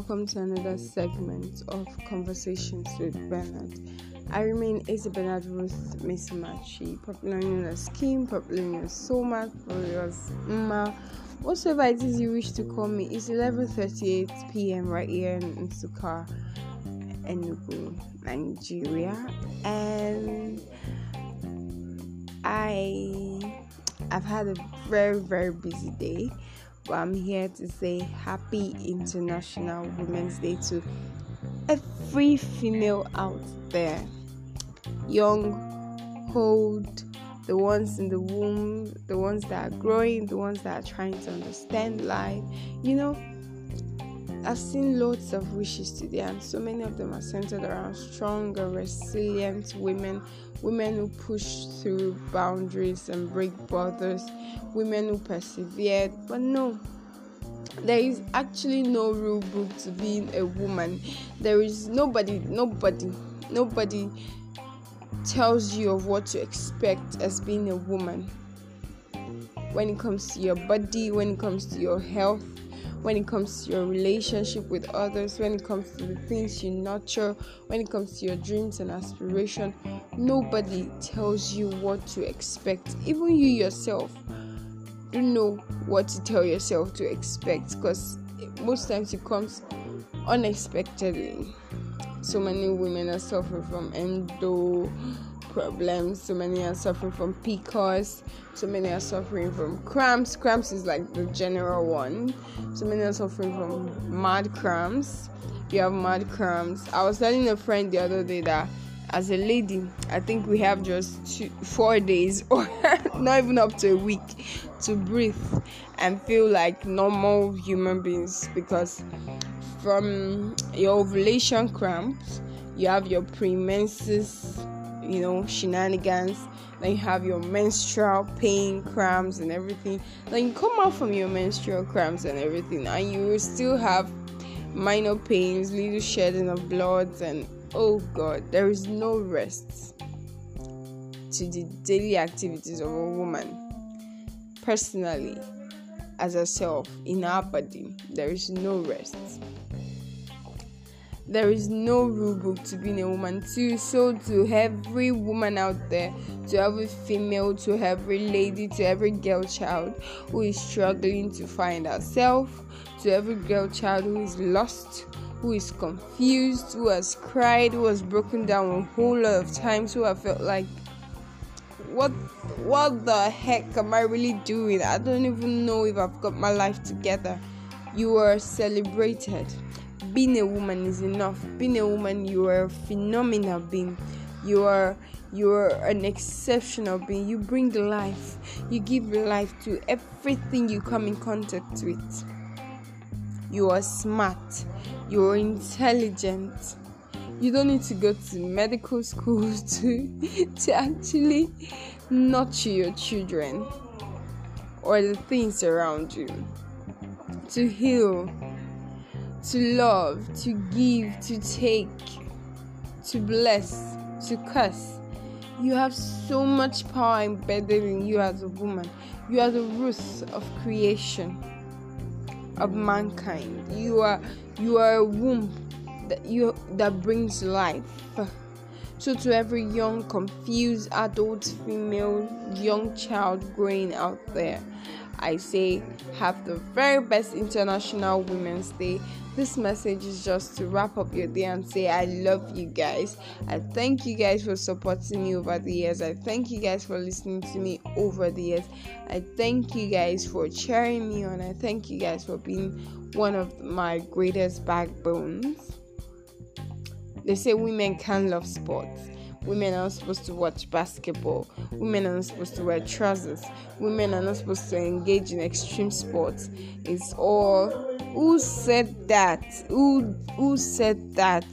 welcome to another segment of Conversations with Bernard. I remain Asa Bernard Ruth Misimachi, popularly known as Kim, popularly known as Soma, popularly as Mma, whatever it is you wish to call me. It's 11:38 p.m. right here in Nsukka, Enugu, Nigeria, and I I've had a very very busy day I'm here to say happy International Women's Day to every female out there, young, old, the ones in the womb, the ones that are growing, the ones that are trying to understand life. You know, I've seen loads of wishes today, and so many of them are centered around strong and resilient women, women who push through boundaries and break borders, women who persevered. But no, there is actually no rule book to being a woman. There is nobody, nobody, nobody tells you of what to expect as being a woman when it comes to your body, when it comes to your health when it comes to your relationship with others, when it comes to the things you nurture, when it comes to your dreams and aspiration. Nobody tells you what to expect. Even you yourself don't know what to tell yourself to expect because most times it comes unexpectedly. So many women are suffering from endo problems. So many are suffering from PCOS. So many are suffering from cramps. Cramps is like the general one. So many are suffering from mad cramps. You have mad cramps. I was telling a friend the other day that as a lady, I think we have just two, four days or not even up to a week to breathe and feel like normal human beings because from your ovulation cramps, you have your premenses you know shenanigans. Then you have your menstrual pain cramps and everything. Then you come out from your menstrual cramps and everything and you still have minor pains little shedding of blood and oh god there is no rest to the daily activities of a woman. Personally as herself in her body there is no rest there is no rule book to being a woman too so to every woman out there to every female to every lady to every girl child who is struggling to find herself to every girl child who is lost who is confused who has cried who has broken down a whole lot of times who have felt like what what the heck am i really doing? I don't even know if i've got my life together. You are celebrated being a woman is enough. Being a woman, you are a phenomenal being. You are you are an exceptional being. You bring life. You give life to everything you come in contact with. You are smart. You are intelligent. You don't need to go to medical school to to actually nurture your children or the things around you. To heal to love, to give, to take, to bless, to curse. You have so much power embedded in you as a woman. You are the root of creation of mankind. You are you are a womb that you that brings life. So to every young, confused adult, female, young child growing out there, I say have the very best International Women's Day. This message is just to wrap up your day and say I love you guys. I thank you guys for supporting me over the years. I thank you guys for listening to me over the years. I thank you guys for cheering me on. I thank you guys for being one of my greatest backbones. They say women can't love sports Women are not supposed to watch basketball. Women are not supposed to wear trousers. Women are not supposed to engage in extreme sports. It's all who said that? Who who said that?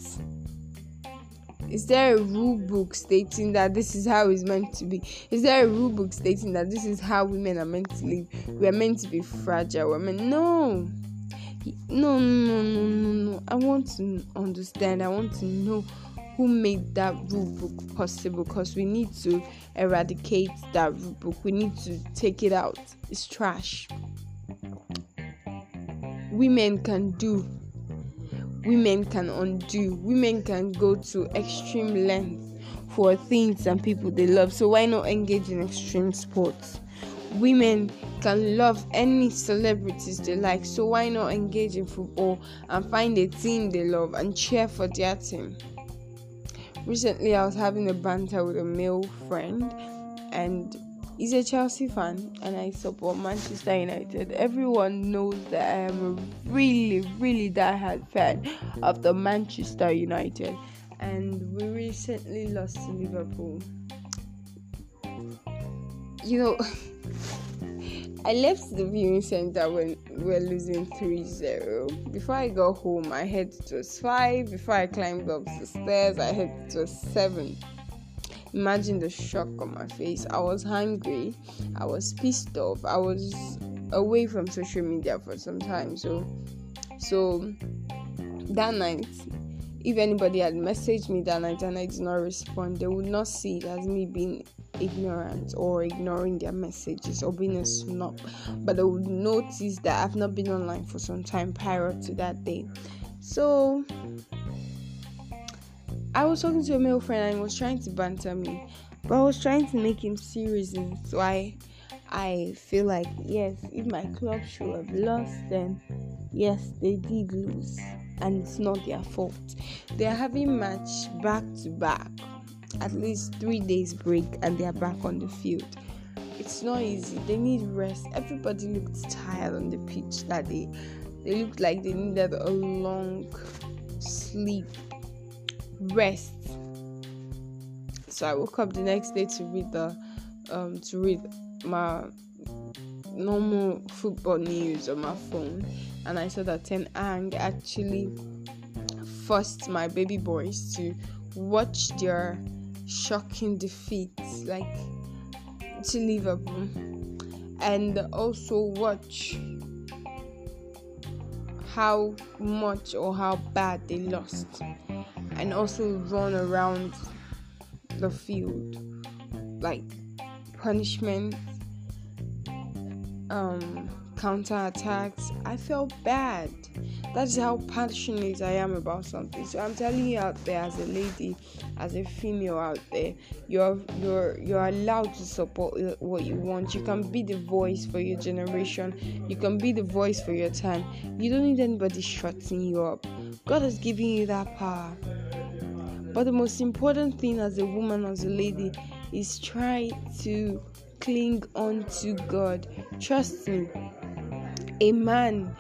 Is there a rule book stating that this is how it's meant to be? Is there a rule book stating that this is how women are meant to live? We are meant to be fragile. Women, no. No, no, no, no, no. I want to understand. I want to know who made that rule book possible because we need to eradicate that rule book. We need to take it out. It's trash. Women can do. women can undo. Women can go to extreme lengths for things and people they love. So why not engage in extreme sports? Women can love any celebrities they like, so why not engage in football and find a team they love and cheer for their team? Recently, I was having a banter with a male friend, and he's a Chelsea fan, and I support Manchester United. Everyone knows that I am a really, really die-hard fan of the Manchester United and we recently lost to Liverpool. You know, I left the viewing center when we were losing 3 0. Before I got home, I heard it was 5. Before I climbed up the stairs, I heard it was 7. Imagine the shock on my face. I was hungry, I was pissed off, I was away from social media for some time. So, so that night, if anybody had messaged me that night and I did not respond, they would not see it as me being ignorant or ignoring their messages or being a snob, but they would notice that I've not been online for some time prior to that day. So I was talking to a male friend and he was trying to banter me, but I was trying to make him see reasons why I feel like yes, if my club should have lost, then yes, they did lose and it's not their fault. They are having match back to back, at least three days break, and they are back on the field. It's not easy. They need rest. Everybody looked tired on the pitch that day. They looked like they needed a long sleep, rest. So I woke up the next day to read the um to read my normal football news on my phone and I saw that Ten Hag actually forced my baby boys to watch their shocking defeat, like to Liverpool, and also watch how much or how bad they lost, and also run around the field. Like punishment um counter attacks I felt bad. That's how passionate I am about something. So I'm telling you out there as a lady, as a female out there, you're you're you're allowed to support what you want. You can be the voice for your generation. You can be the voice for your time. You don't need anybody shutting you up. God has given you that power. But the most important thing as a woman, as a lady, is try to cling on to God. Trust me, a man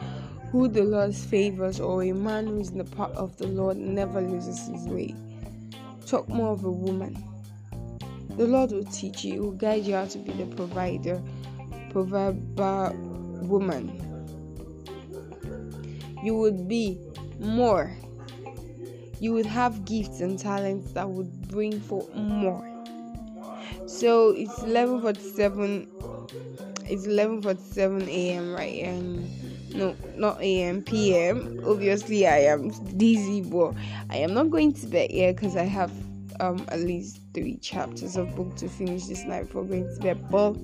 who the Lord favors or a man who is in the part of the Lord never loses his way. Talk more of a woman. The Lord will teach you, will guide you how to be the provider, provider woman. You would be more. You would have gifts and talents that would bring forth more. So it's 11:47 it's 11:47 a.m. right. And no, not a.m. p.m. Obviously, I am dizzy, but I am not going to bed yet because I have um at least three chapters of book to finish this night before going to bed. But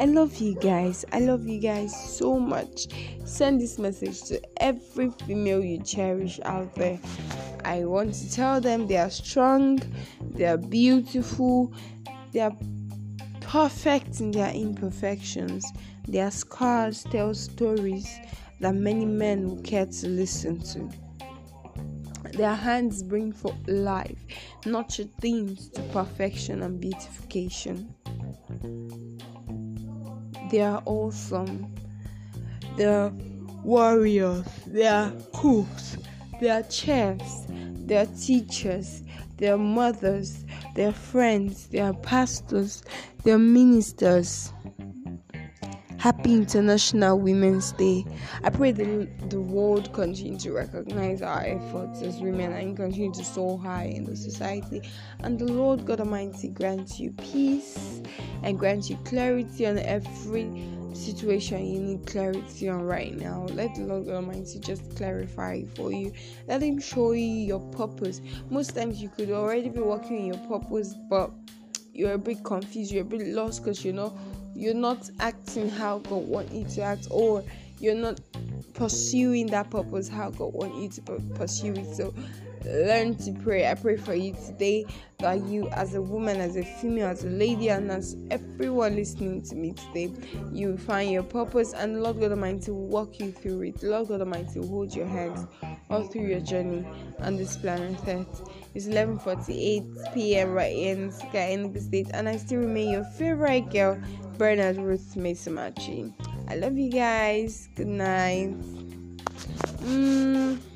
I love you guys. I love you guys so much. Send this message to every female you cherish out there. I want to tell them they are strong, they are beautiful, they are perfect in their imperfections. Their scars tell stories that many men will care to listen to. Their hands bring forth life, nurture things to perfection and beautification. They are awesome. They are warriors. They are cooks. They are chefs. They are teachers. their mothers. their friends. their pastors their ministers. Happy International Women's Day. I pray the, the world continue to recognize our efforts as women and continue to soar high in the society. And the Lord God Almighty grant you peace and grant you clarity on every situation you need clarity on right now. Let the Lord Almighty just clarify for you. Let Him show you your purpose. Most times you could already be working in your purpose, but you're a bit confused, you're a bit lost because you know you're not acting how God wants you to act, or you're not pursuing that purpose how God want you to pursue it. So learn to pray. I pray for you today that you, as a woman, as a female, as a lady, and as everyone listening to me today, you find your purpose and Lord God Almighty will walk you through it. Lord God Almighty will hold your hands all through your journey on this planet Earth. It's 11:48 p.m. right in Sky in the state, and I still remain your favorite girl, Bernard Ruth Mesamachi. I love you guys. Good night. Mm.